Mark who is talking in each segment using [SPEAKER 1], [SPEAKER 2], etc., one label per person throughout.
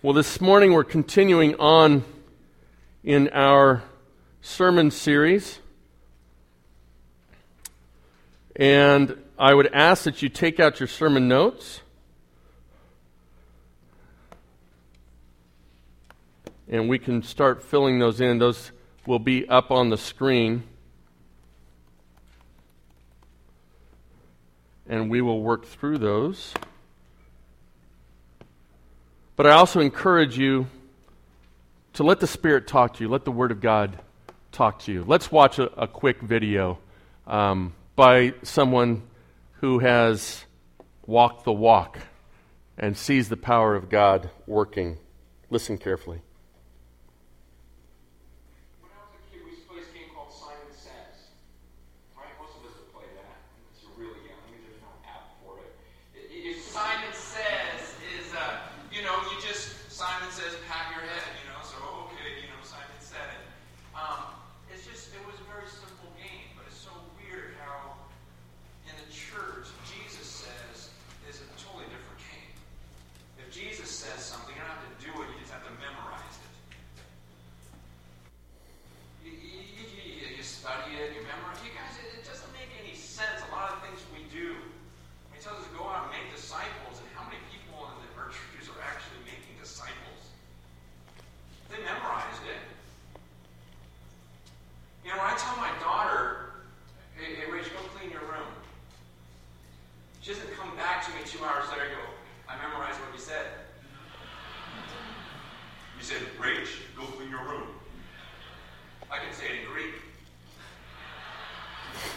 [SPEAKER 1] Well, this morning we're continuing on in our sermon series. And I would ask that you take out your sermon notes. And we can start filling those in. Those will be up on the screen. And we will work through those. But I also encourage you to let the Spirit talk to you, let the Word of God talk to you. Let's watch a, a quick video um, by someone who has walked the walk and sees the power of God working. Listen carefully.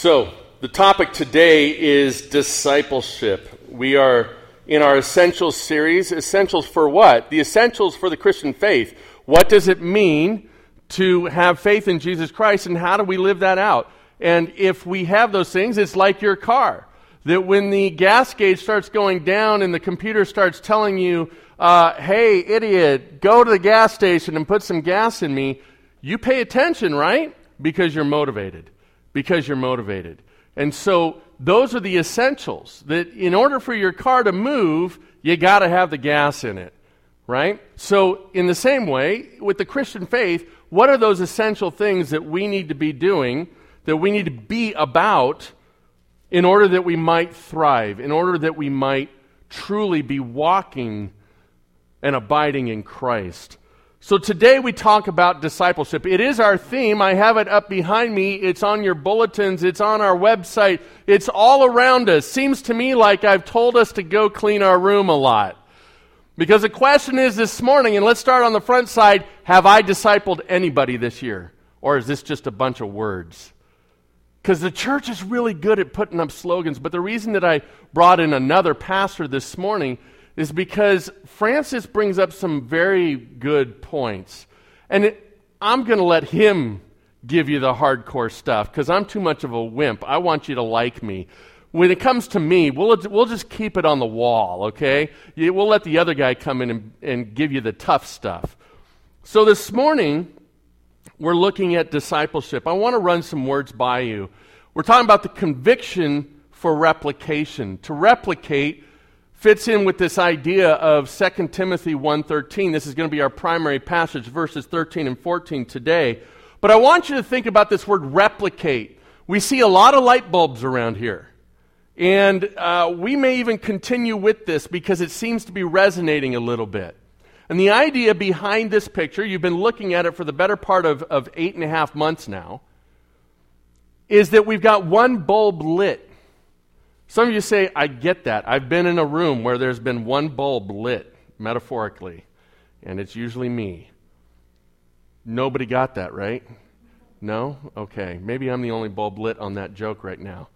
[SPEAKER 2] So, the
[SPEAKER 1] topic today is discipleship. We are in our Essentials series. Essentials for what? The essentials for the Christian faith. What does it mean to have faith in Jesus Christ, and how do we live that out? And if we have those things, it's like your car that when the gas gauge starts going down and the computer starts telling you, uh, hey, idiot, go to the gas station and put some gas in me, you pay attention, right? Because you're motivated. Because you're motivated. And so those are the essentials that in order for your car to move, you got to have the gas in it, right? So, in the same way, with the Christian faith, what are those essential things that we need to be doing, that we need to be about? in order that we might thrive, in order that we might truly be walking and abiding in Christ. So today we talk about discipleship. It is our theme. I have it up behind me. It's on your bulletins. It's on our website. It's all around us. Seems to me like I've told us to go clean our room a lot. Because the question is this morning, and let's start on the front side have I discipled anybody this year? Or is this just a bunch of words? Because the church is really good at putting up slogans. But the reason that I brought in another pastor this morning is because Francis brings up some very good points. And it, I'm going to let him give you the hardcore stuff because I'm too much of a wimp. I want you to like me. When it comes to me, we'll, we'll just keep it on the wall, okay? We'll let the other guy come in and, and give you the tough stuff. So this morning, we're looking at discipleship. I want to run some words by you. We're talking about the conviction for replication. To replicate fits in with this idea of 2 Timothy 1:13. This is going to be our primary passage verses 13 and 14 today. But I want you to think about this word replicate. We see a lot of light bulbs around here. And uh, we may even continue with this because it seems to be resonating a little bit. And the idea behind this picture, you've been looking at it for the better part of, of eight and a half months now, is that we've got one bulb lit. Some of you say, I get that. I've been in a room where there's been one bulb lit, metaphorically, and it's usually me. Nobody got that, right? No? Okay. Maybe I'm the only bulb lit on that joke right now.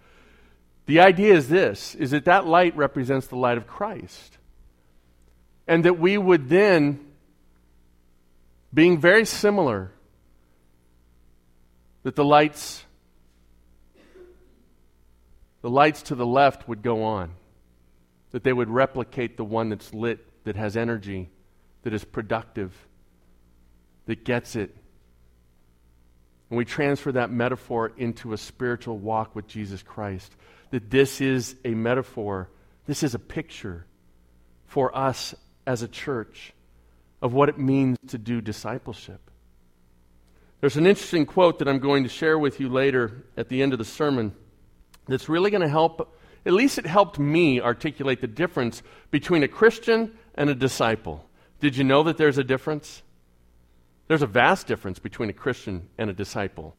[SPEAKER 1] The idea is this is that that light represents the light of Christ. And that we would then being very similar that the lights the lights to the left would go on that they would replicate the one that's lit that has energy that is productive that gets it and we transfer that metaphor into a spiritual walk with Jesus Christ that this is a metaphor this is a picture for us as a church of what it means to do discipleship. There's an interesting quote that I'm going to share with you later at the end of the sermon that's really going to help, at least it helped me articulate the difference between a Christian and a disciple. Did you know that there's a difference? There's a vast difference between a Christian and a disciple.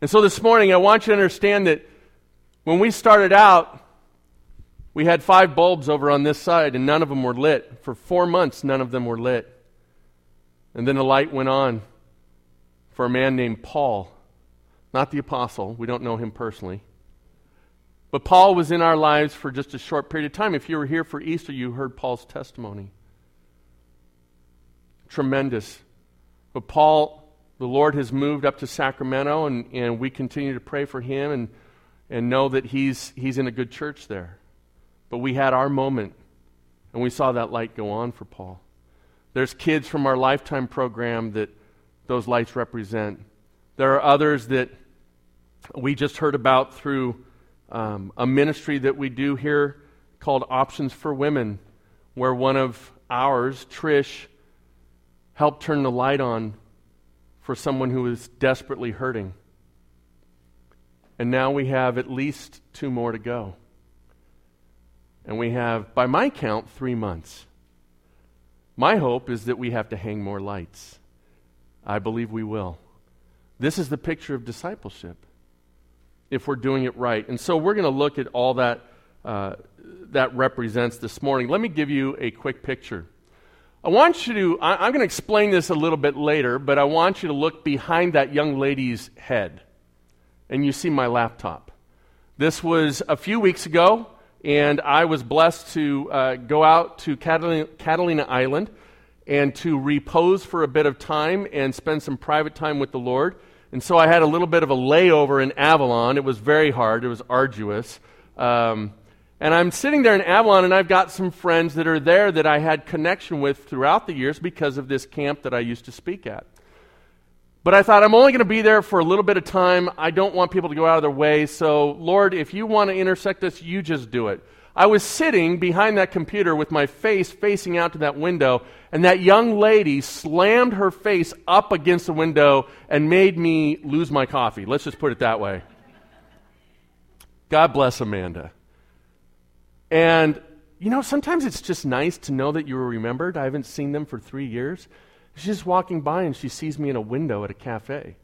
[SPEAKER 1] And so this morning, I want you to understand that when we started out, we had five bulbs over on this side, and none of them were lit. For four months, none of them were lit. And then the light went on for a man named Paul, not the apostle. We don't know him personally. But Paul was in our lives for just a short period of time. If you were here for Easter, you heard Paul's testimony. Tremendous. But Paul, the Lord has moved up to Sacramento, and, and we continue to pray for him and, and know that he's, he's in a good church there. But we had our moment, and we saw that light go on for Paul. There's kids from our lifetime program that those lights represent. There are others that we just heard about through um, a ministry that we do here called Options for Women, where one of ours, Trish, helped turn the light on for someone who was desperately hurting. And now we have at least two more to go. And we have, by my count, three months. My hope is that we have to hang more lights. I believe we will. This is the picture of discipleship if we're doing it right. And so we're going to look at all that uh, that represents this morning. Let me give you a quick picture. I want you to, I, I'm going to explain this a little bit later, but I want you to look behind that young lady's head. And you see my laptop. This was a few weeks ago and I was blessed to uh, go out to Catalina, Catalina, Island and to repose for a bit of time and spend some private time with the Lord. And so I had a little bit of a layover in Avalon. It was very hard, it was arduous. Um, and I'm sitting there in Avalon, and I've got some friends that are there that I had connection with throughout the years because of this camp that I used to speak at. But I thought, I'm only going to be there for a little bit of time. I don't want people to go out of their way. So, Lord, if you want to intersect us, you just do it. I was sitting behind that computer with my face facing out to that window, and that young lady slammed her face up against the window and made me lose my coffee. Let's just put it that way. God bless Amanda. And, you know, sometimes it's just nice to know that you were remembered. I haven't seen them for three years. She's just walking by and she sees me in a window at a cafe.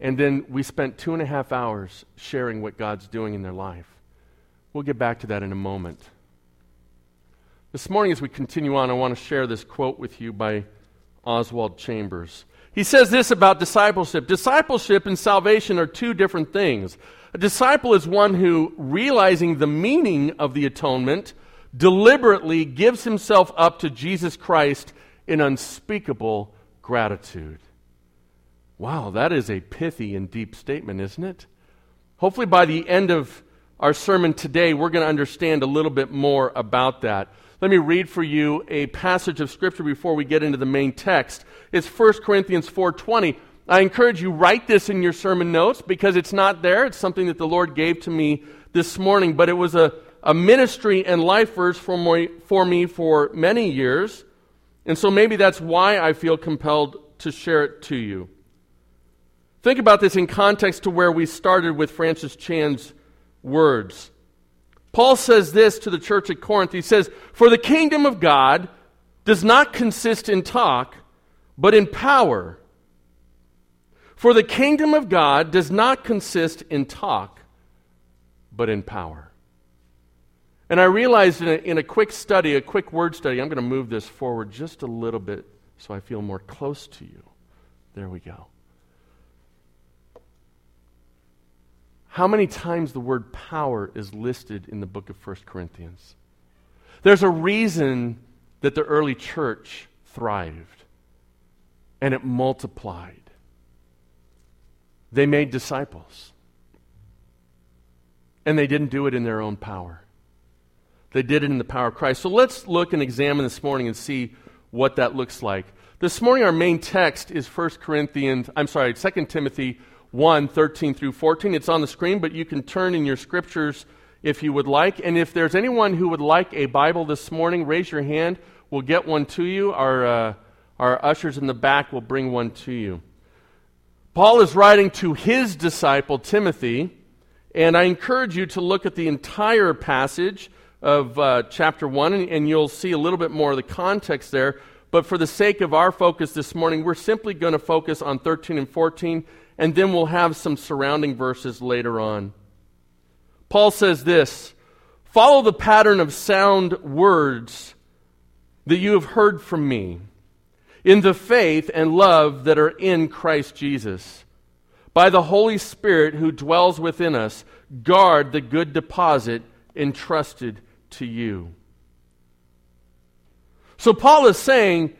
[SPEAKER 1] And then we spent two and a half hours sharing what God's doing in their life. We'll get back to that in a moment. This morning, as we continue on, I want to share this quote with you by Oswald Chambers. He says this about discipleship Discipleship and salvation are two different things. A disciple is one who, realizing the meaning of the atonement, deliberately gives himself up to Jesus Christ in unspeakable gratitude. Wow, that is a pithy and deep statement, isn't it? Hopefully, by the end of our sermon today, we're going to understand a little bit more about that. Let me read for you a passage of scripture before we get into the main text. It's 1 Corinthians 4:20. I encourage you write this in your sermon notes because it's not there. It's something that the Lord gave to me this morning, but it was a, a ministry and life verse for, my, for me for many years. And so maybe that's why I feel compelled to share it to you. Think about this in context to where we started with Francis Chan's words. Paul says this to the church at Corinth. He says, For the kingdom of God does not consist in talk, but in power. For the kingdom of God does not consist in talk, but in power. And I realized in a, in a quick study, a quick word study, I'm going to move this forward just a little bit so I feel more close to you. There we go. How many times the word power is listed in the book of 1 Corinthians. There's a reason that the early church thrived and it multiplied. They made disciples. And they didn't do it in their own power. They did it in the power of Christ. So let's look and examine this morning and see what that looks like. This morning, our main text is 1 Corinthians, I'm sorry, 2 Timothy 1 13 through 14. It's on the screen, but you can turn in your scriptures if you would like. And if there's anyone who would like a Bible this morning, raise your hand. We'll get one to you. Our, uh, our ushers in the back will bring one to you. Paul is writing to his disciple, Timothy, and I encourage you to look at the entire passage of uh, chapter 1, and, and you'll see a little bit more of the context there. But for the sake of our focus this morning, we're simply going to focus on 13 and 14, and then we'll have some surrounding verses later on. Paul says this Follow the pattern of sound words that you have heard from me in the faith and love that are in Christ Jesus. By the Holy Spirit who dwells within us, guard the good deposit entrusted to you. So Paul is saying,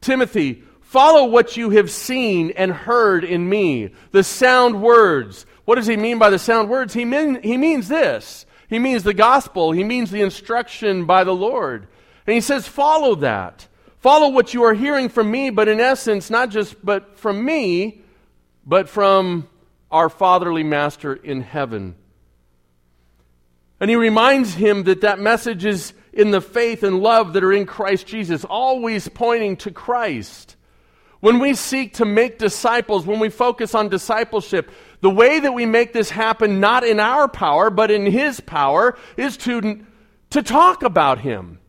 [SPEAKER 1] Timothy, follow what you have seen and heard in me, the sound words. What does he mean by the sound words? He, mean, he means this. He means the gospel. He means the instruction by the Lord. And he says, follow that. Follow what you are hearing from me, but in essence, not just but from me, but from our fatherly master in heaven. And he reminds him that that message is in the faith and love that are in Christ Jesus, always pointing to Christ. When we seek to make disciples, when we focus on discipleship, the way that we make this happen, not in our power, but in His power, is to, to talk about Him.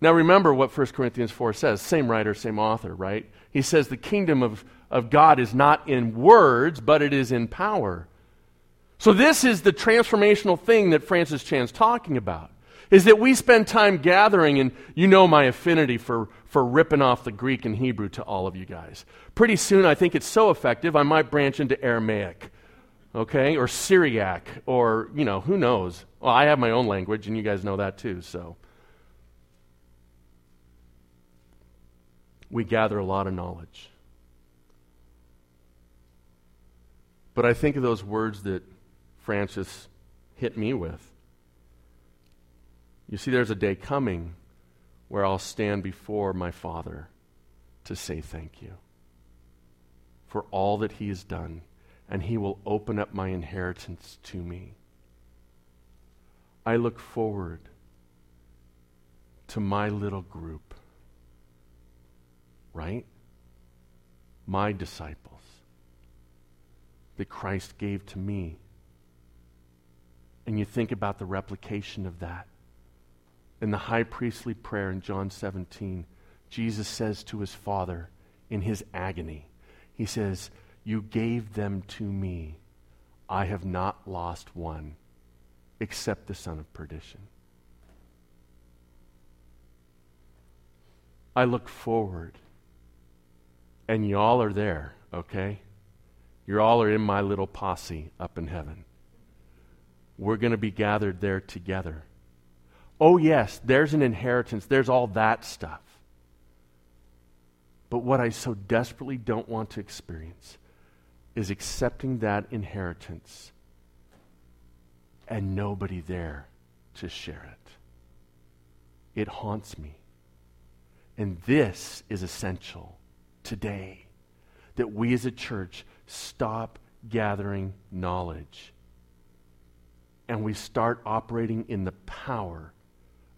[SPEAKER 1] Now remember what 1 Corinthians 4 says. Same writer, same author, right? He says the kingdom of, of God is not in words, but it is in power. So this is the transformational thing that Francis Chan's talking about is that we spend time gathering, and you know my affinity for, for ripping off the Greek and Hebrew to all of you guys. Pretty soon, I think it's so effective, I might branch into Aramaic, okay, or Syriac, or, you know, who knows? Well, I have my own language, and you guys know that too, so. We gather a lot of knowledge. But I think of those words that Francis hit me with. You see, there's a day coming where I'll stand before my Father to say thank you for all that He has done, and He will open up my inheritance to me. I look forward to my little group, right? My disciples that Christ gave to me. And you think about the replication of that in the high priestly prayer in John 17, Jesus says to his Father in his agony, He says, You gave them to me. I have not lost one except the son of perdition. I look forward, and y'all are there, okay? You all are in my little posse up in heaven. We're going to be gathered there together. Oh, yes, there's an inheritance, there's all that stuff. But what I so desperately don't want to experience is accepting that inheritance and nobody there to share it. It haunts me. And this is essential today that we as a church stop gathering knowledge and we start operating in the power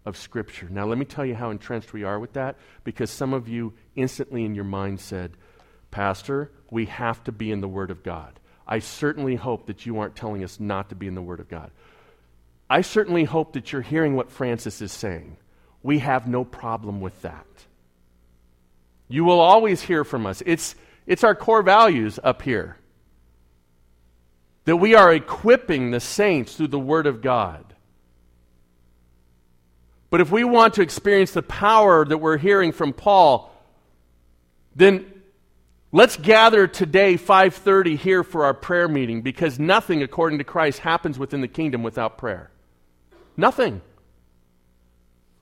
[SPEAKER 1] of Scripture. Now, let me tell you how entrenched we are with that, because some of you instantly in your mind said, Pastor, we have to be in the Word of God. I certainly hope that you aren't telling us not to be in the Word of God. I certainly hope that you're hearing what Francis is saying. We have no problem with that. You will always hear from us. It's, it's our core values up here that we are equipping the saints through the Word of God. But if we want to experience the power that we're hearing from Paul, then Let's gather today 5:30 here for our prayer meeting because nothing according to Christ happens within the kingdom without prayer. Nothing.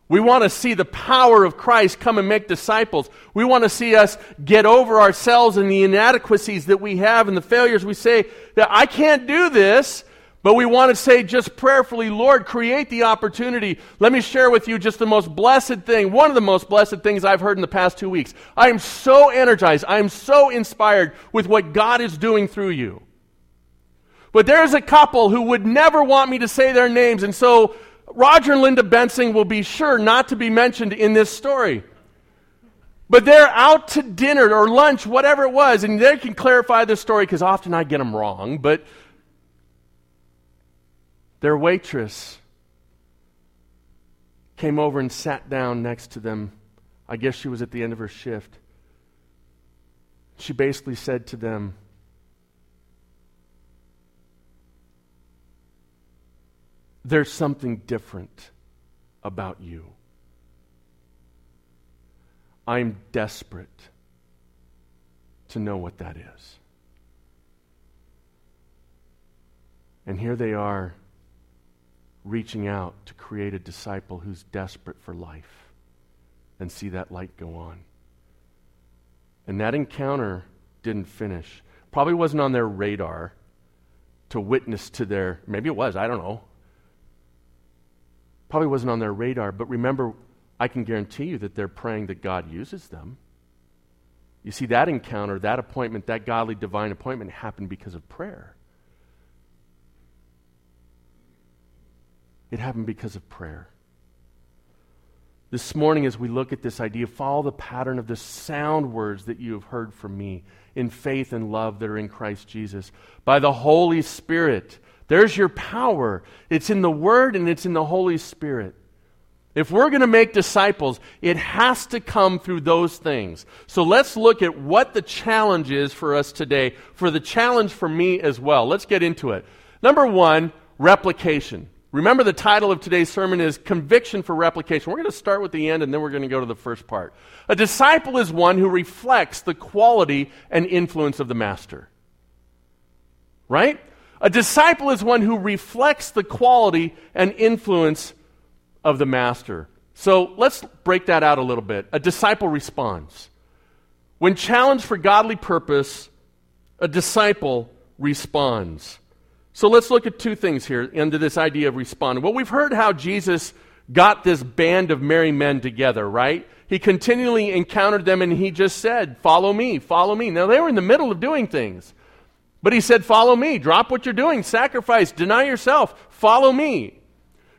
[SPEAKER 1] We want to see the power of Christ come and make disciples. We want to see us get over ourselves and the inadequacies that we have and the failures. We say that I can't do this, but we want to say just prayerfully, Lord, create the opportunity. Let me share with you just the most blessed thing, one of the most blessed things I've heard in the past two weeks. I am so energized. I am so inspired with what God is doing through you. But there's a couple who would never want me to say their names, and so Roger and Linda Bensing will be sure not to be mentioned in this story. But they're out to dinner or lunch, whatever it was, and they can clarify this story because often I get them wrong. But their waitress came over and sat down next to them. I guess she was at the end of her shift. She basically said to them, There's something different about you. I'm desperate to know what that is. And here they are reaching out to create a disciple who's desperate for life and see that light go on. And that encounter didn't finish. Probably wasn't on their radar to witness to their, maybe it was, I don't know. Probably wasn't on their radar, but remember, I can guarantee you that they're praying that God uses them. You see, that encounter, that appointment, that godly divine appointment happened because of prayer. It happened because of prayer. This morning, as we look at this idea, follow the pattern of the sound words that you have heard from me in faith and love that are in Christ Jesus. By the Holy Spirit, there's your power. It's in the Word and it's in the Holy Spirit. If we're going to make disciples, it has to come through those things. So let's look at what the challenge is for us today, for the challenge for me as well. Let's get into it. Number one, replication. Remember, the title of today's sermon is Conviction for Replication. We're going to start with the end and then we're going to go to the first part. A disciple is one who reflects the quality and influence of the master. Right? A disciple is one who reflects the quality and influence of the master. So let's break that out a little bit. A disciple responds. When challenged for godly purpose, a disciple responds. So let's look at two things here into this idea of responding. Well, we've heard how Jesus got this band of merry men together, right? He continually encountered them and he just said, Follow me, follow me. Now, they were in the middle of doing things. But he said, Follow me. Drop what you're doing. Sacrifice. Deny yourself. Follow me.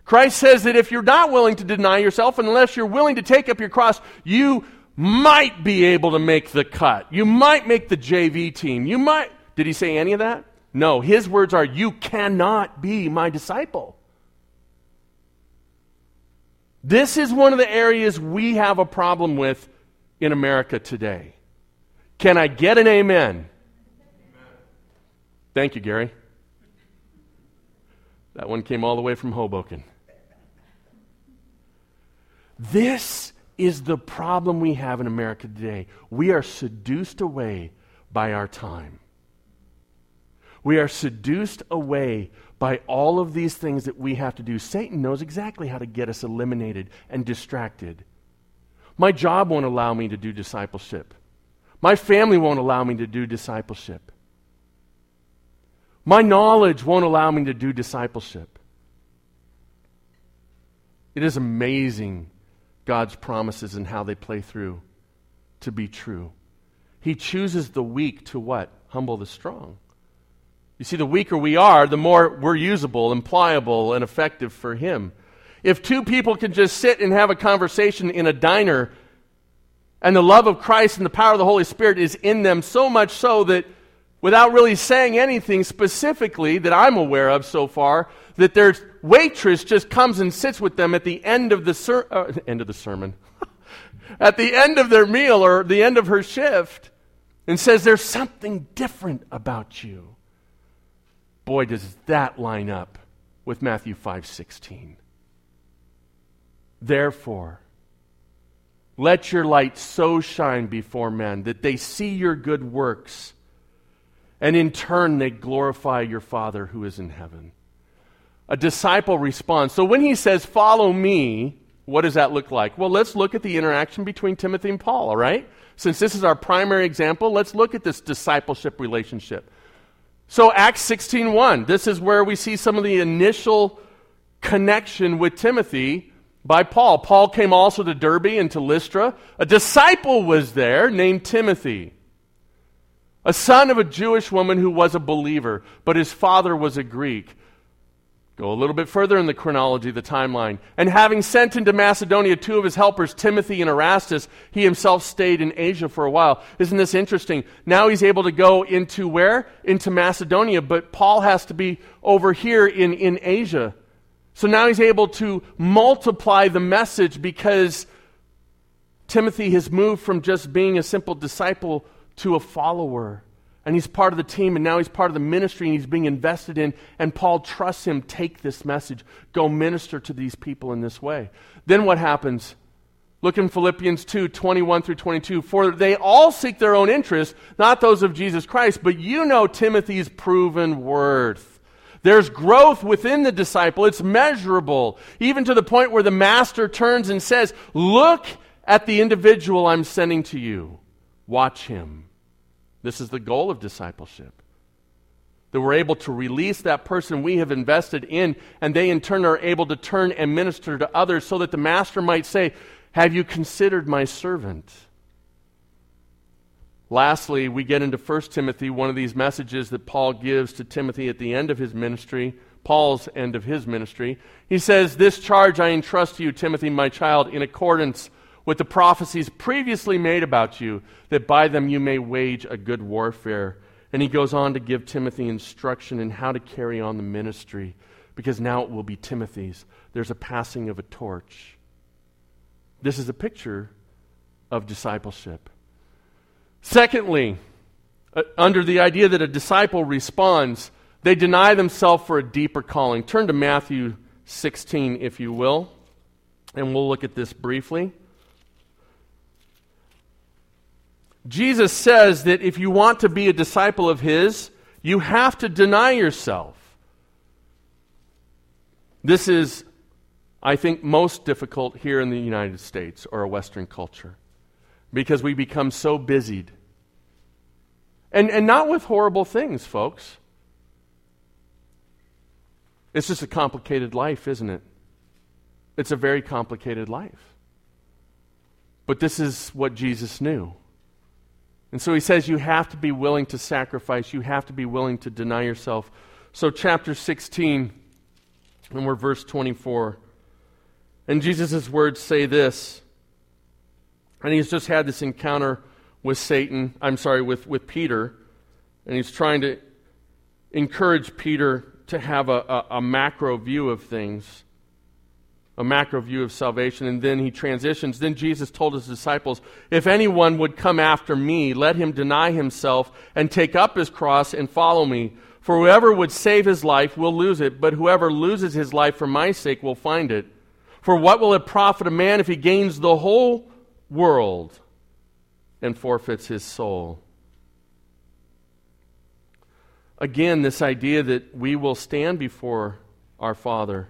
[SPEAKER 1] Christ says that if you're not willing to deny yourself, unless you're willing to take up your cross, you might be able to make the cut. You might make the JV team. You might. Did he say any of that? No. His words are, You cannot be my disciple. This is one of the areas we have a problem with in America today. Can I get an amen? Thank you, Gary. That one came all the way from Hoboken. This is the problem we have in America today. We are seduced away by our time. We are seduced away by all of these things that we have to do. Satan knows exactly how to get us eliminated and distracted. My job won't allow me to do discipleship. My family won't allow me to do discipleship. My knowledge won't allow me to do discipleship. It is amazing God's promises and how they play through to be true. He chooses the weak to what? Humble the strong. You see, the weaker we are, the more we're usable and pliable and effective for Him. If two people can just sit and have a conversation in a diner, and the love of Christ and the power of the Holy Spirit is in them, so much so that without really saying anything specifically that I'm aware of so far, that their waitress just comes and sits with them at the end of the, ser- uh, end of the sermon, at the end of their meal or the end of her shift, and says, There's something different about you. Boy, does that line up with Matthew 5:16. Therefore, let your light so shine before men that they see your good works, and in turn they glorify your Father who is in heaven. A disciple responds. So when he says, Follow me, what does that look like? Well, let's look at the interaction between Timothy and Paul, all right? Since this is our primary example, let's look at this discipleship relationship. So Acts 16:1, this is where we see some of the initial connection with Timothy by Paul. Paul came also to Derbe and to Lystra. A disciple was there named Timothy, a son of a Jewish woman who was a believer, but his father was a Greek. Go a little bit further in the chronology, the timeline. And having sent into Macedonia two of his helpers, Timothy and Erastus, he himself stayed in Asia for a while. Isn't this interesting? Now he's able to go into where? Into Macedonia, but Paul has to be over here in, in Asia. So now he's able to multiply the message because Timothy has moved from just being a simple disciple to a follower. And he's part of the team, and now he's part of the ministry, and he's being invested in. And Paul trusts him take this message, go minister to these people in this way. Then what happens? Look in Philippians 2 21 through 22. For they all seek their own interests, not those of Jesus Christ, but you know Timothy's proven worth there's growth within the disciple. It's measurable, even to the point where the master turns and says, Look at the individual I'm sending to you. Watch him. This is the goal of discipleship. That we're able to release that person we have invested in, and they in turn are able to turn and minister to others so that the master might say, Have you considered my servant? Lastly, we get into 1 Timothy, one of these messages that Paul gives to Timothy at the end of his ministry, Paul's end of his ministry. He says, This charge I entrust to you, Timothy, my child, in accordance with the prophecies previously made about you, that by them you may wage a good warfare. And he goes on to give Timothy instruction in how to carry on the ministry, because now it will be Timothy's. There's a passing of a torch. This is a picture of discipleship. Secondly, uh, under the idea that a disciple responds, they deny themselves for a deeper calling. Turn to Matthew 16, if you will, and we'll look at this briefly. Jesus says that if you want to be a disciple of His, you have to deny yourself. This is, I think, most difficult here in the United States or a Western culture because we become so busied. And, and not with horrible things, folks. It's just a complicated life, isn't it? It's a very complicated life. But this is what Jesus knew. And so he says you have to be willing to sacrifice, you have to be willing to deny yourself. So, chapter 16, and we're verse 24. And Jesus' words say this and he's just had this encounter with Satan, I'm sorry, with, with Peter, and he's trying to encourage Peter to have a, a, a macro view of things, a macro view of salvation, and then he transitions. Then Jesus told his disciples, If anyone would come after me, let him deny himself and take up his cross and follow me. For whoever would save his life will lose it, but whoever loses his life for my sake will find it. For what will it profit a man if he gains the whole world and forfeits his soul. Again, this idea that we will stand before our Father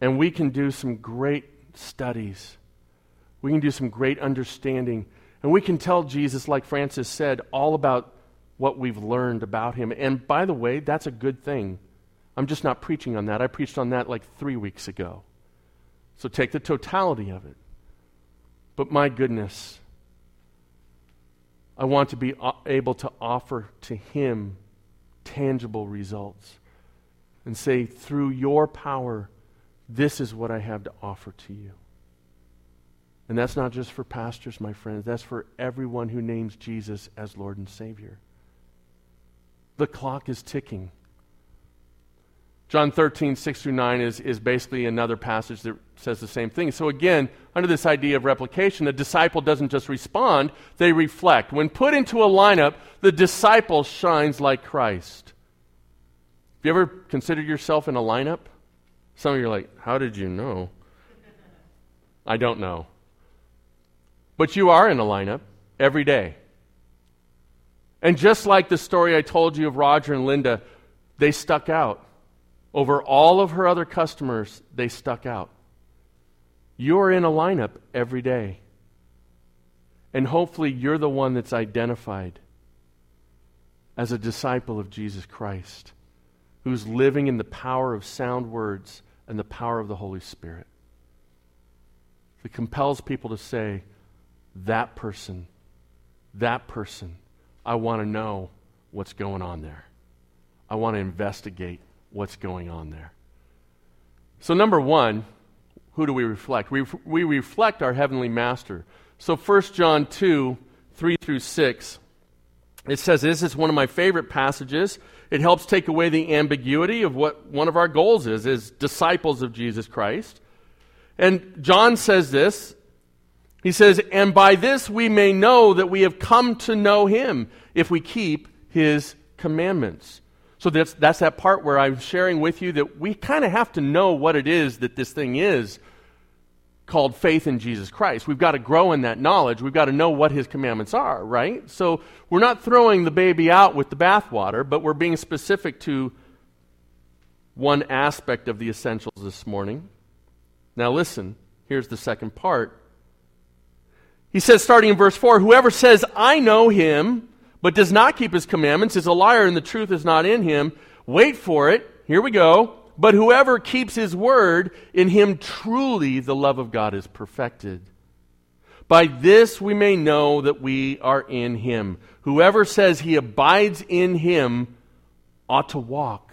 [SPEAKER 1] and we can do some great studies. We can do some great understanding. And we can tell Jesus, like Francis said, all about what we've learned about him. And by the way, that's a good thing. I'm just not preaching on that. I preached on that like three weeks ago. So take the totality of it. But my goodness, I want to be able to offer to Him tangible results and say, through your power, this is what I have to offer to you. And that's not just for pastors, my friends, that's for everyone who names Jesus as Lord and Savior. The clock is ticking. John 13, 6 through 9 is, is basically another passage that says the same thing. So, again, under this idea of replication, the disciple doesn't just respond, they reflect. When put into a lineup, the disciple shines like Christ. Have you ever considered yourself in a lineup? Some of you are like, how did you know? I don't know. But you are in a lineup every day. And just like the story I told you of Roger and Linda, they stuck out. Over all of her other customers, they stuck out. You're in a lineup every day. And hopefully, you're the one that's identified as a disciple of Jesus Christ, who's living in the power of sound words and the power of the Holy Spirit. It compels people to say, that person, that person, I want to know what's going on there. I want to investigate what's going on there. So, number one, who do we reflect? We, we reflect our Heavenly Master. So 1 John 2, 3 through 6, it says this is one of my favorite passages. It helps take away the ambiguity of what one of our goals is, as disciples of Jesus Christ. And John says this. He says, And by this we may know that we have come to know him if we keep his commandments. So that's, that's that part where I'm sharing with you that we kind of have to know what it is that this thing is called faith in Jesus Christ. We've got to grow in that knowledge. We've got to know what his commandments are, right? So we're not throwing the baby out with the bathwater, but we're being specific to one aspect of the essentials this morning. Now listen, here's the second part. He says, starting in verse 4 Whoever says, I know him, but does not keep his commandments, is a liar, and the truth is not in him. Wait for it. Here we go. But whoever keeps his word, in him truly the love of God is perfected. By this we may know that we are in him. Whoever says he abides in him ought to walk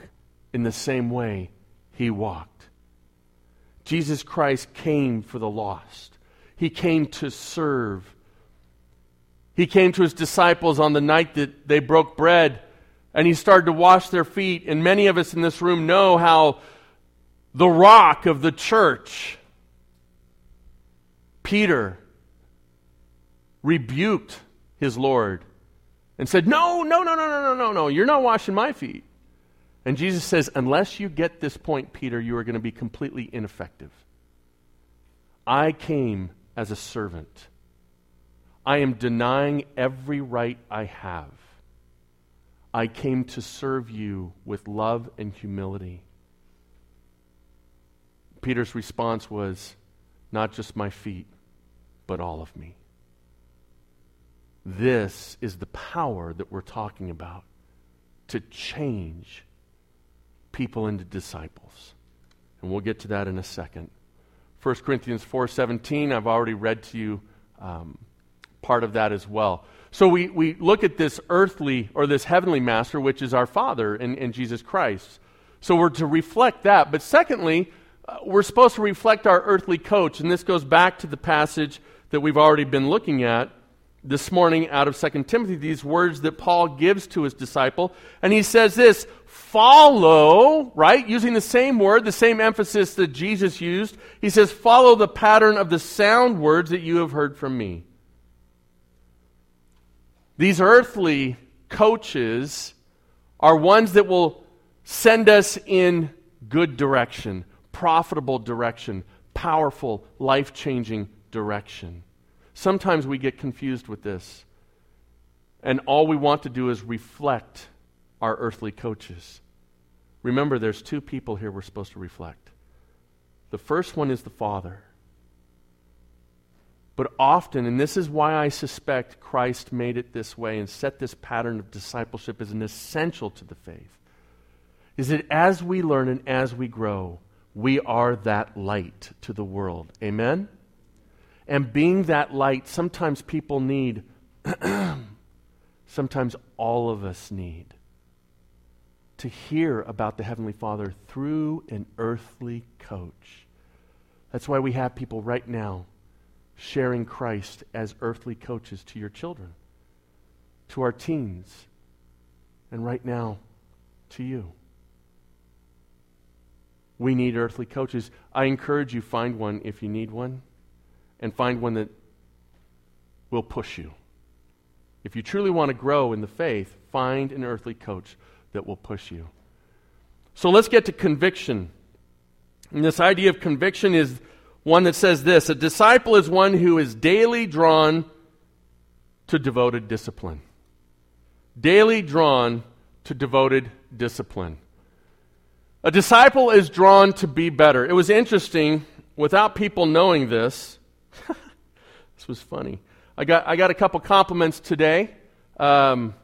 [SPEAKER 1] in the same way he walked. Jesus Christ came for the lost, he came to serve. He came to his disciples on the night that they broke bread and he started to wash their feet. And many of us in this room know how the rock of the church, Peter, rebuked his Lord and said, No, no, no, no, no, no, no, no, you're not washing my feet. And Jesus says, Unless you get this point, Peter, you are going to be completely ineffective. I came as a servant. I am denying every right I have. I came to serve you with love and humility. Peter's response was, Not just my feet, but all of me. This is the power that we're talking about to change people into disciples. And we'll get to that in a second. 1 Corinthians 4.17, I've already read to you um, part of that as well. So we, we look at this earthly or this heavenly master, which is our Father in, in Jesus Christ. So we're to reflect that. But secondly, uh, we're supposed to reflect our earthly coach. And this goes back to the passage that we've already been looking at this morning out of 2 Timothy, these words that Paul gives to his disciple. And he says this follow, right? Using the same word, the same emphasis that Jesus used. He says, follow the pattern of the sound words that you have heard from me. These earthly coaches are ones that will send us in good direction, profitable direction, powerful, life changing direction. Sometimes we get confused with this, and all we want to do is reflect our earthly coaches. Remember, there's two people here we're supposed to reflect. The first one is the Father. But often, and this is why I suspect Christ made it this way and set this pattern of discipleship as an essential to the faith, is that as we learn and as we grow, we are that light to the world. Amen? And being that light, sometimes people need, sometimes all of us need, to hear about the Heavenly Father through an earthly coach. That's why we have people right now sharing Christ as earthly coaches to your children, to our teens, and right now to you. We need earthly coaches. I encourage you find one if you need one and find one that will push you. If you truly want to grow in the faith, find an earthly coach that will push you. So let's get to conviction. And this idea of conviction is one that says this A disciple is one who is daily drawn to devoted discipline. Daily drawn to devoted discipline. A disciple is drawn to be better. It was interesting, without people knowing this, this was funny. I got, I got a couple compliments today um,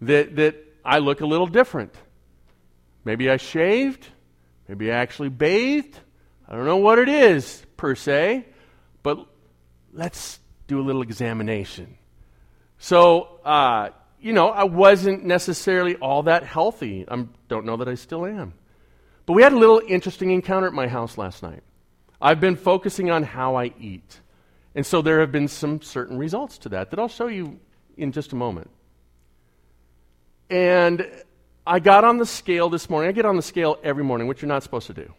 [SPEAKER 1] that, that I look a little different. Maybe I shaved. Maybe I actually bathed. I don't know what it is, per se, but let's do a little examination. So, uh, you know, I wasn't necessarily all that healthy. I don't know that I still am. But we had a little interesting encounter at my house last night. I've been focusing on how I eat. And so there have been some certain results to that that I'll show you in just a moment. And I got on the scale this morning. I get on the scale every morning, which you're not supposed to do.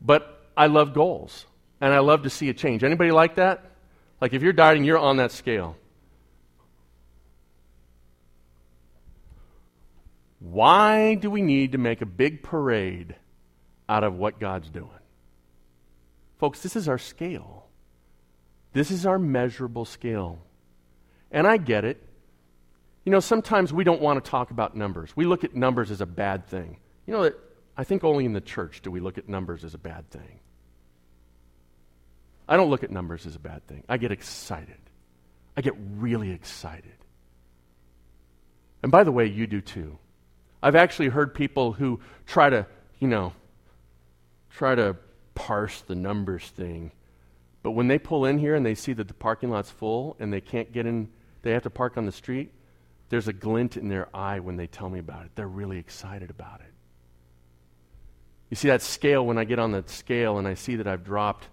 [SPEAKER 1] But I love goals, and I love to see a change. Anybody like that? Like if you're dieting, you're on that scale. Why do we need to make a big parade out of what God's doing? Folks, this is our scale. This is our measurable scale. And I get it. You know, sometimes we don't want to talk about numbers. We look at numbers as a bad thing. You know, I think only in the church do we look at numbers as a bad thing. I don't look at numbers as a bad thing. I get excited. I get really excited. And by the way, you do too. I've actually heard people who try to, you know, try to parse the numbers thing. But when they pull in here and they see that the parking lot's full and they can't get in, they have to park on the street, there's a glint in their eye when they tell me about it. They're really excited about it. You see that scale, when I get on that scale and I see that I've dropped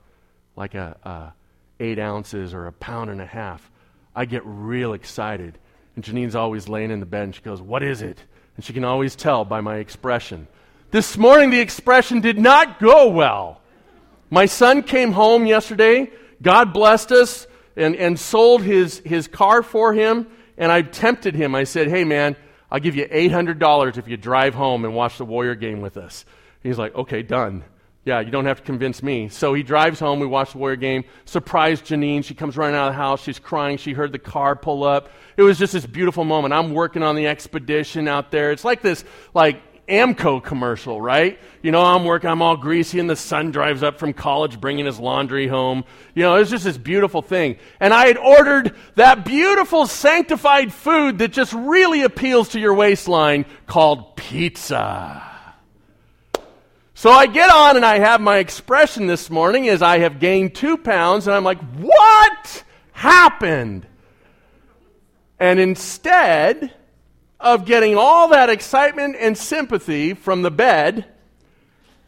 [SPEAKER 1] like a, a eight ounces or a pound and a half, I get real excited. And Janine's always laying in the bed and she goes, What is it? And she can always tell by my expression. This morning, the expression did not go well. My son came home yesterday. God blessed us and, and sold his, his car for him. And I tempted him. I said, Hey, man, I'll give you $800 if you drive home and watch the Warrior game with us. He's like, Okay, done. Yeah, you don't have to convince me. So he drives home. We watch the Warrior game. Surprise Janine. She comes running out of the house. She's crying. She heard the car pull up. It was just this beautiful moment. I'm working on the expedition out there. It's like this, like, Amco commercial, right? You know, I'm working, I'm all greasy, and the son drives up from college bringing his laundry home. You know, it's just this beautiful thing. And I had ordered that beautiful sanctified food that just really appeals to your waistline called pizza. So I get on and I have my expression this morning is I have gained two pounds, and I'm like, what happened? And instead of getting all that excitement and sympathy from the bed,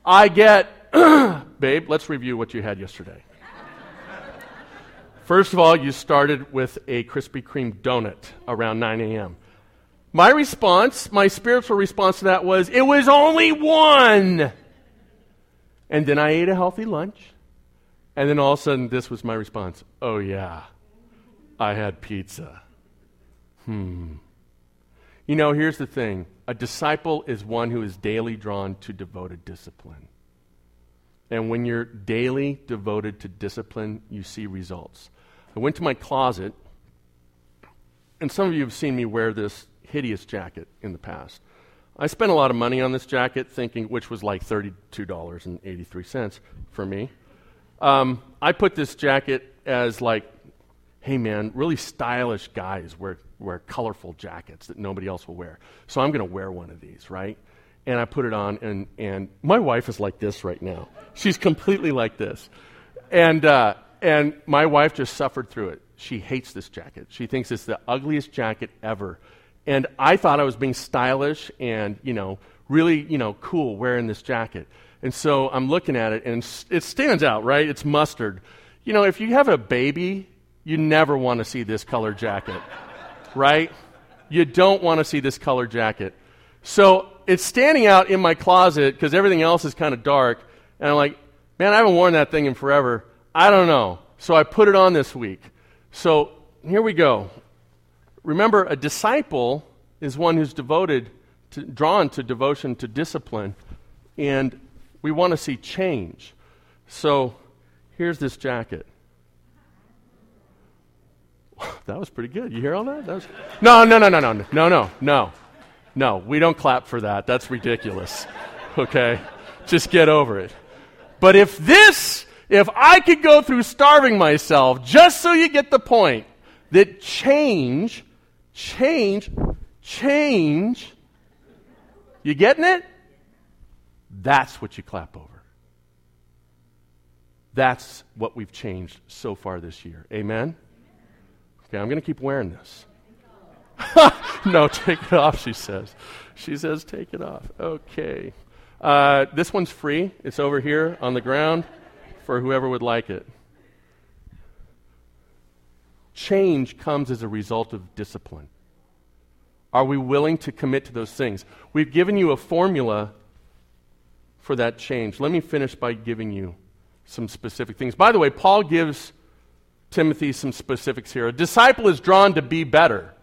[SPEAKER 1] I get, babe, let's review what you had yesterday. First of all, you started with a Krispy Kreme donut around 9 a.m. My response, my spiritual response to that was, it was only one. And then I ate a healthy lunch. And then all of a sudden, this was my response Oh, yeah, I had pizza. Hmm. You know, here's the thing a disciple is one who is daily drawn to devoted discipline. And when you're daily devoted to discipline, you see results. I went to my closet, and some of you have seen me wear this hideous jacket in the past. I spent a lot of money on this jacket, thinking which was like $32.83 for me. Um, I put this jacket as like, hey man, really stylish guys wear, wear colorful jackets that nobody else will wear. So I'm going to wear one of these, right? And I put it on, and, and my wife is like this right now. She's completely like this. And, uh, and my wife just suffered through it. She hates this jacket. She thinks it's the ugliest jacket ever. And I thought I was being stylish and, you know, really, you know, cool wearing this jacket. And so I'm looking at it and it stands out, right? It's mustard. You know, if you have a baby, you never want to see this color jacket, right? You don't want to see this color jacket. So it's standing out in my closet because everything else is kind of dark. And I'm like, man, I haven't worn that thing in forever. I don't know. So I put it on this week. So here we go. Remember, a disciple is one who's devoted, to, drawn to devotion to discipline, and we want to see change. So Here's this jacket. That was pretty good. You hear all that? that was... No, no, no, no, no, no, no, no. No, we don't clap for that. That's ridiculous. Okay? Just get over it. But if this, if I could go through starving myself, just so you get the point, that change, change, change, you getting it? That's what you clap over. That's what we've changed so far this year. Amen? Okay, I'm going to keep wearing this. no, take it off, she says. She says, take it off. Okay. Uh, this one's free. It's over here on the ground for whoever would like it. Change comes as a result of discipline. Are we willing to commit to those things? We've given you a formula for that change. Let me finish by giving you some specific things. By the way, Paul gives Timothy some specifics here. A disciple is drawn to be better.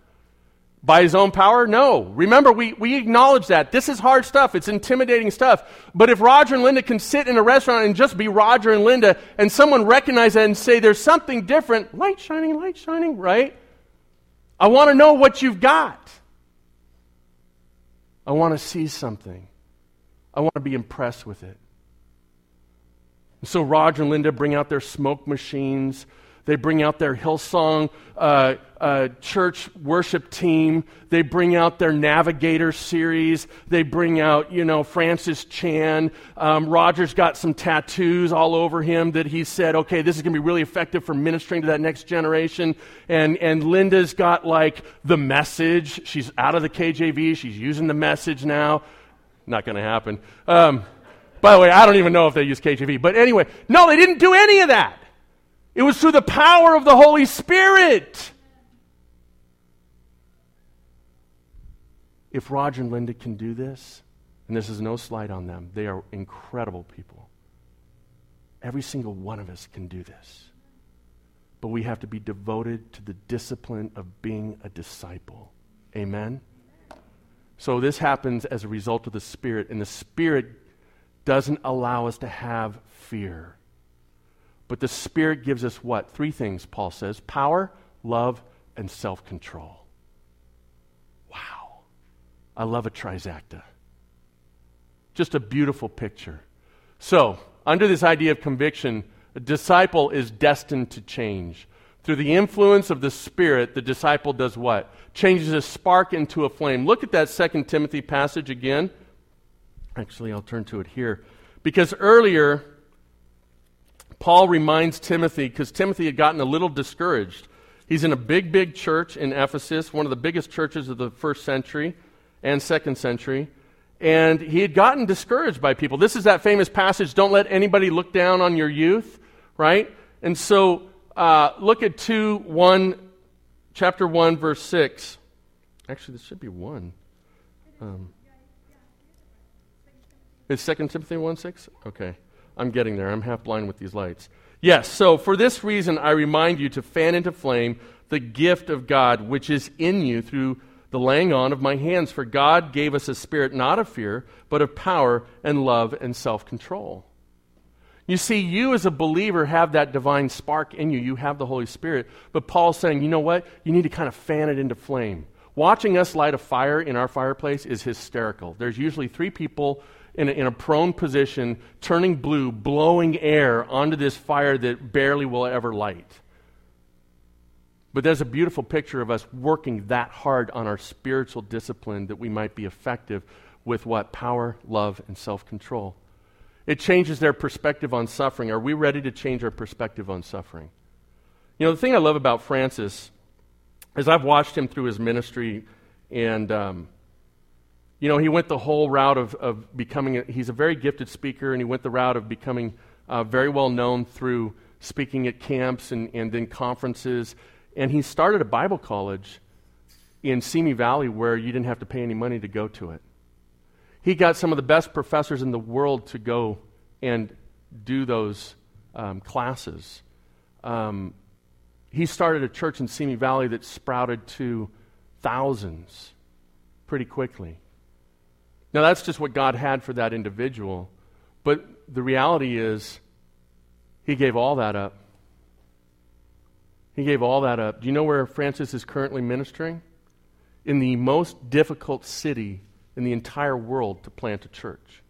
[SPEAKER 1] By his own power? No. Remember, we, we acknowledge that. This is hard stuff. It's intimidating stuff. But if Roger and Linda can sit in a restaurant and just be Roger and Linda, and someone recognize that and say, there's something different, light shining, light shining, right? I want to know what you've got. I want to see something. I want to be impressed with it. And so Roger and Linda bring out their smoke machines. They bring out their Hillsong uh, uh, church worship team. They bring out their Navigator series. They bring out, you know, Francis Chan. Um, Roger's got some tattoos all over him that he said, okay, this is going to be really effective for ministering to that next generation. And, and Linda's got like the message. She's out of the KJV. She's using the message now. Not going to happen. Um, by the way, I don't even know if they use KJV. But anyway, no, they didn't do any of that. It was through the power of the Holy Spirit. If Roger and Linda can do this, and this is no slight on them, they are incredible people. Every single one of us can do this. But we have to be devoted to the discipline of being a disciple. Amen? So this happens as a result of the Spirit, and the Spirit doesn't allow us to have fear. But the Spirit gives us what? Three things, Paul says power, love, and self control. Wow. I love a trisacta. Just a beautiful picture. So, under this idea of conviction, a disciple is destined to change. Through the influence of the Spirit, the disciple does what? Changes a spark into a flame. Look at that Second Timothy passage again. Actually, I'll turn to it here. Because earlier, Paul reminds Timothy, because Timothy had gotten a little discouraged. He's in a big, big church in Ephesus, one of the biggest churches of the first century and second century. And he had gotten discouraged by people. This is that famous passage don't let anybody look down on your youth, right? And so uh, look at 2 1, chapter 1, verse 6. Actually, this should be 1. Um, is 2 Timothy 1 6? Okay. I'm getting there. I'm half blind with these lights. Yes, so for this reason, I remind you to fan into flame the gift of God which is in you through the laying on of my hands. For God gave us a spirit not of fear, but of power and love and self control. You see, you as a believer have that divine spark in you. You have the Holy Spirit. But Paul's saying, you know what? You need to kind of fan it into flame. Watching us light a fire in our fireplace is hysterical. There's usually three people in a, in a prone position, turning blue, blowing air onto this fire that barely will ever light. But there's a beautiful picture of us working that hard on our spiritual discipline that we might be effective with what? Power, love, and self control. It changes their perspective on suffering. Are we ready to change our perspective on suffering? You know, the thing I love about Francis is I've watched him through his ministry, and um, you know, he went the whole route of, of becoming, a, he's a very gifted speaker, and he went the route of becoming uh, very well known through speaking at camps and, and then conferences. And he started a Bible college in Simi Valley where you didn't have to pay any money to go to it. He got some of the best professors in the world to go and do those um, classes. Um, he started a church in Simi Valley that sprouted to thousands pretty quickly. Now, that's just what God had for that individual. But the reality is, He gave all that up. He gave all that up. Do you know where Francis is currently ministering? In the most difficult city in the entire world to plant a church.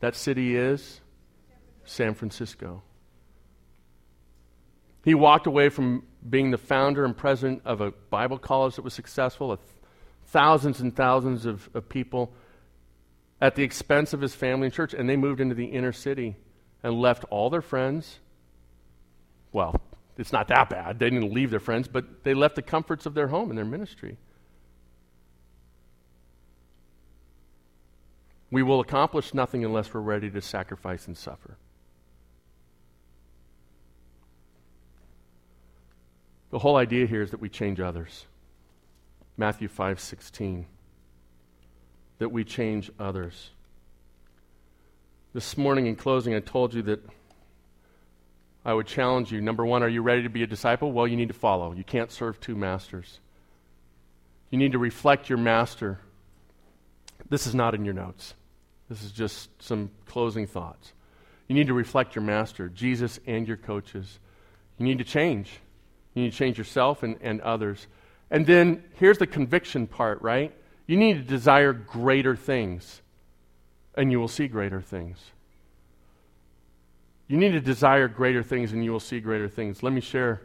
[SPEAKER 1] That city is San Francisco. He walked away from being the founder and president of a Bible college that was successful, of thousands and thousands of, of people at the expense of his family and church, and they moved into the inner city and left all their friends. Well, it's not that bad. They didn't leave their friends, but they left the comforts of their home and their ministry. We will accomplish nothing unless we're ready to sacrifice and suffer. The whole idea here is that we change others. Matthew 5:16 that we change others. This morning in closing I told you that I would challenge you. Number 1, are you ready to be a disciple? Well, you need to follow. You can't serve two masters. You need to reflect your master. This is not in your notes. This is just some closing thoughts. You need to reflect your master, Jesus and your coaches. You need to change. You need to change yourself and, and others. And then here's the conviction part, right? You need to desire greater things, and you will see greater things. You need to desire greater things, and you will see greater things. Let me share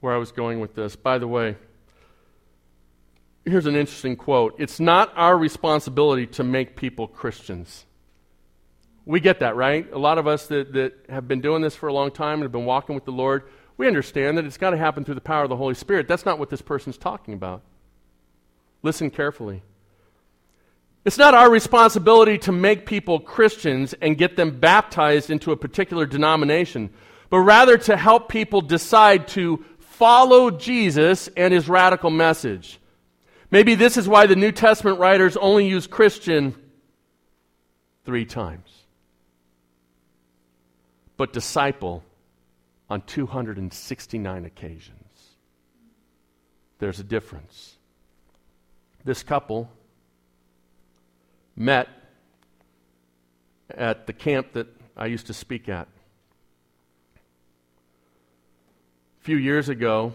[SPEAKER 1] where I was going with this. By the way, here's an interesting quote It's not our responsibility to make people Christians. We get that, right? A lot of us that, that have been doing this for a long time and have been walking with the Lord, we understand that it's got to happen through the power of the Holy Spirit. That's not what this person's talking about. Listen carefully. It's not our responsibility to make people Christians and get them baptized into a particular denomination, but rather to help people decide to follow Jesus and his radical message. Maybe this is why the New Testament writers only use Christian three times, but disciple on 269 occasions. There's a difference. This couple met at the camp that I used to speak at. A few years ago,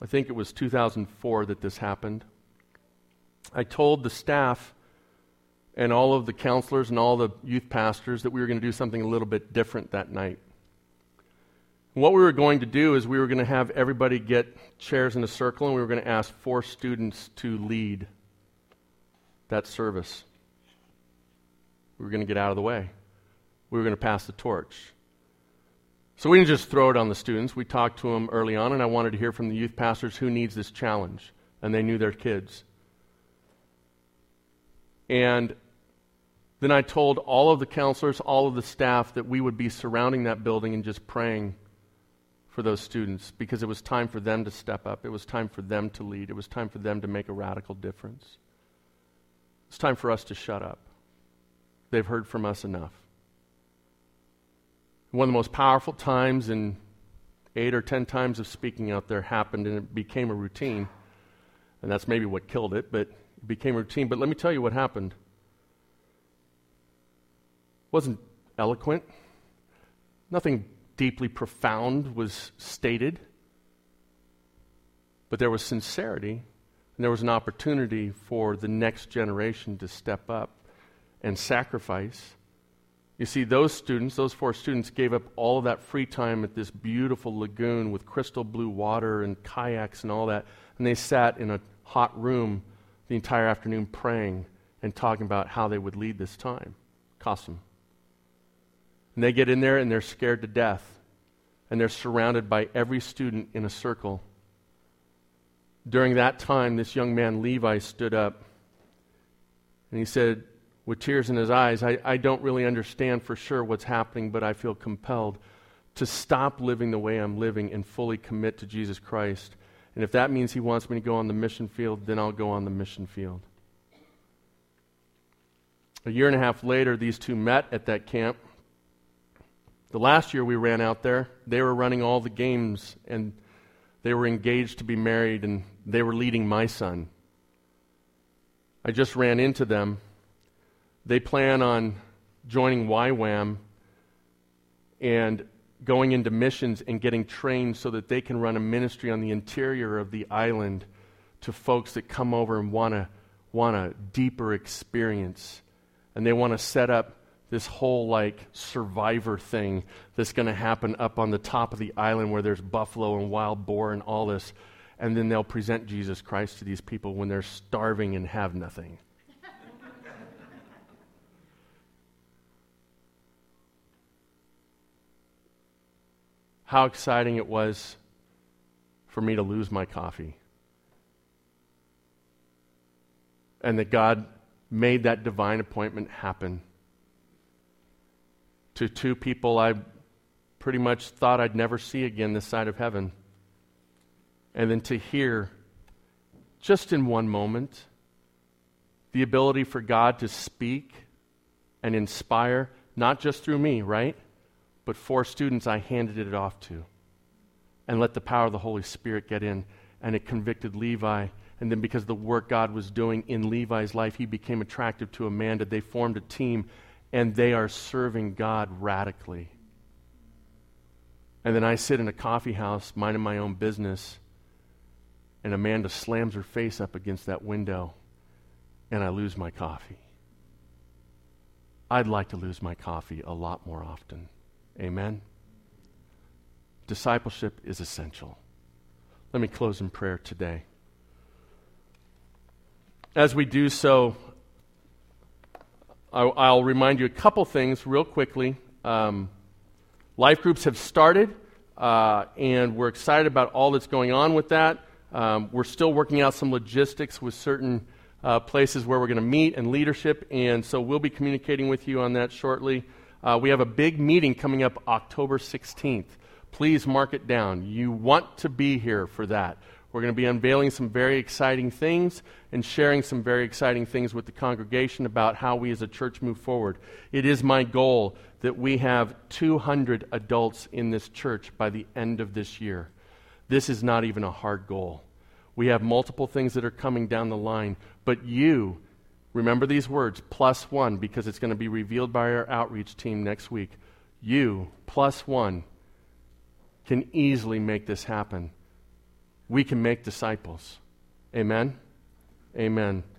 [SPEAKER 1] I think it was 2004 that this happened. I told the staff and all of the counselors and all the youth pastors that we were going to do something a little bit different that night. What we were going to do is we were going to have everybody get chairs in a circle and we were going to ask four students to lead that service. We were going to get out of the way. We were going to pass the torch. So we didn't just throw it on the students. We talked to them early on, and I wanted to hear from the youth pastors who needs this challenge. And they knew their kids. And then I told all of the counselors, all of the staff, that we would be surrounding that building and just praying for those students because it was time for them to step up. It was time for them to lead. It was time for them to make a radical difference. It's time for us to shut up. They've heard from us enough. One of the most powerful times in eight or ten times of speaking out there happened, and it became a routine. And that's maybe what killed it, but it became routine. But let me tell you what happened. It wasn't eloquent. Nothing deeply profound was stated. But there was sincerity, and there was an opportunity for the next generation to step up and sacrifice. You see, those students, those four students, gave up all of that free time at this beautiful lagoon with crystal blue water and kayaks and all that, and they sat in a hot room the entire afternoon praying and talking about how they would lead this time. Cost them. And they get in there and they're scared to death. And they're surrounded by every student in a circle. During that time, this young man, Levi, stood up and he said, with tears in his eyes, I, I don't really understand for sure what's happening, but I feel compelled to stop living the way I'm living and fully commit to Jesus Christ and if that means he wants me to go on the mission field, then I'll go on the mission field. A year and a half later, these two met at that camp. The last year we ran out there, they were running all the games and they were engaged to be married and they were leading my son. I just ran into them. They plan on joining YWAM and going into missions and getting trained so that they can run a ministry on the interior of the island to folks that come over and want to want a deeper experience and they want to set up this whole like survivor thing that's going to happen up on the top of the island where there's buffalo and wild boar and all this and then they'll present Jesus Christ to these people when they're starving and have nothing how exciting it was for me to lose my coffee. And that God made that divine appointment happen to two people I pretty much thought I'd never see again this side of heaven. And then to hear, just in one moment, the ability for God to speak and inspire, not just through me, right? but four students I handed it off to and let the power of the Holy Spirit get in. And it convicted Levi. And then, because the work God was doing in Levi's life, he became attractive to Amanda. They formed a team, and they are serving God radically. And then I sit in a coffee house, minding my own business, and Amanda slams her face up against that window, and I lose my coffee. I'd like to lose my coffee a lot more often. Amen? Discipleship is essential. Let me close in prayer today. As we do so, I'll remind you a couple things real quickly. Um, life groups have started, uh, and we're excited about all that's going on with that. Um, we're still working out some logistics with certain uh, places where we're going to meet and leadership, and so we'll be communicating with you on that shortly. Uh, we have a big meeting coming up October 16th. Please mark it down. You want to be here for that. We're going to be unveiling some very exciting things and sharing some very exciting things with the congregation about how we as a church move forward. It is my goal that we have 200 adults in this church by the end of this year. This is not even a hard goal. We have multiple things that are coming down the line, but you Remember these words plus one because it's going to be revealed by our outreach team next week. You plus one can easily make this happen. We can make disciples. Amen? Amen.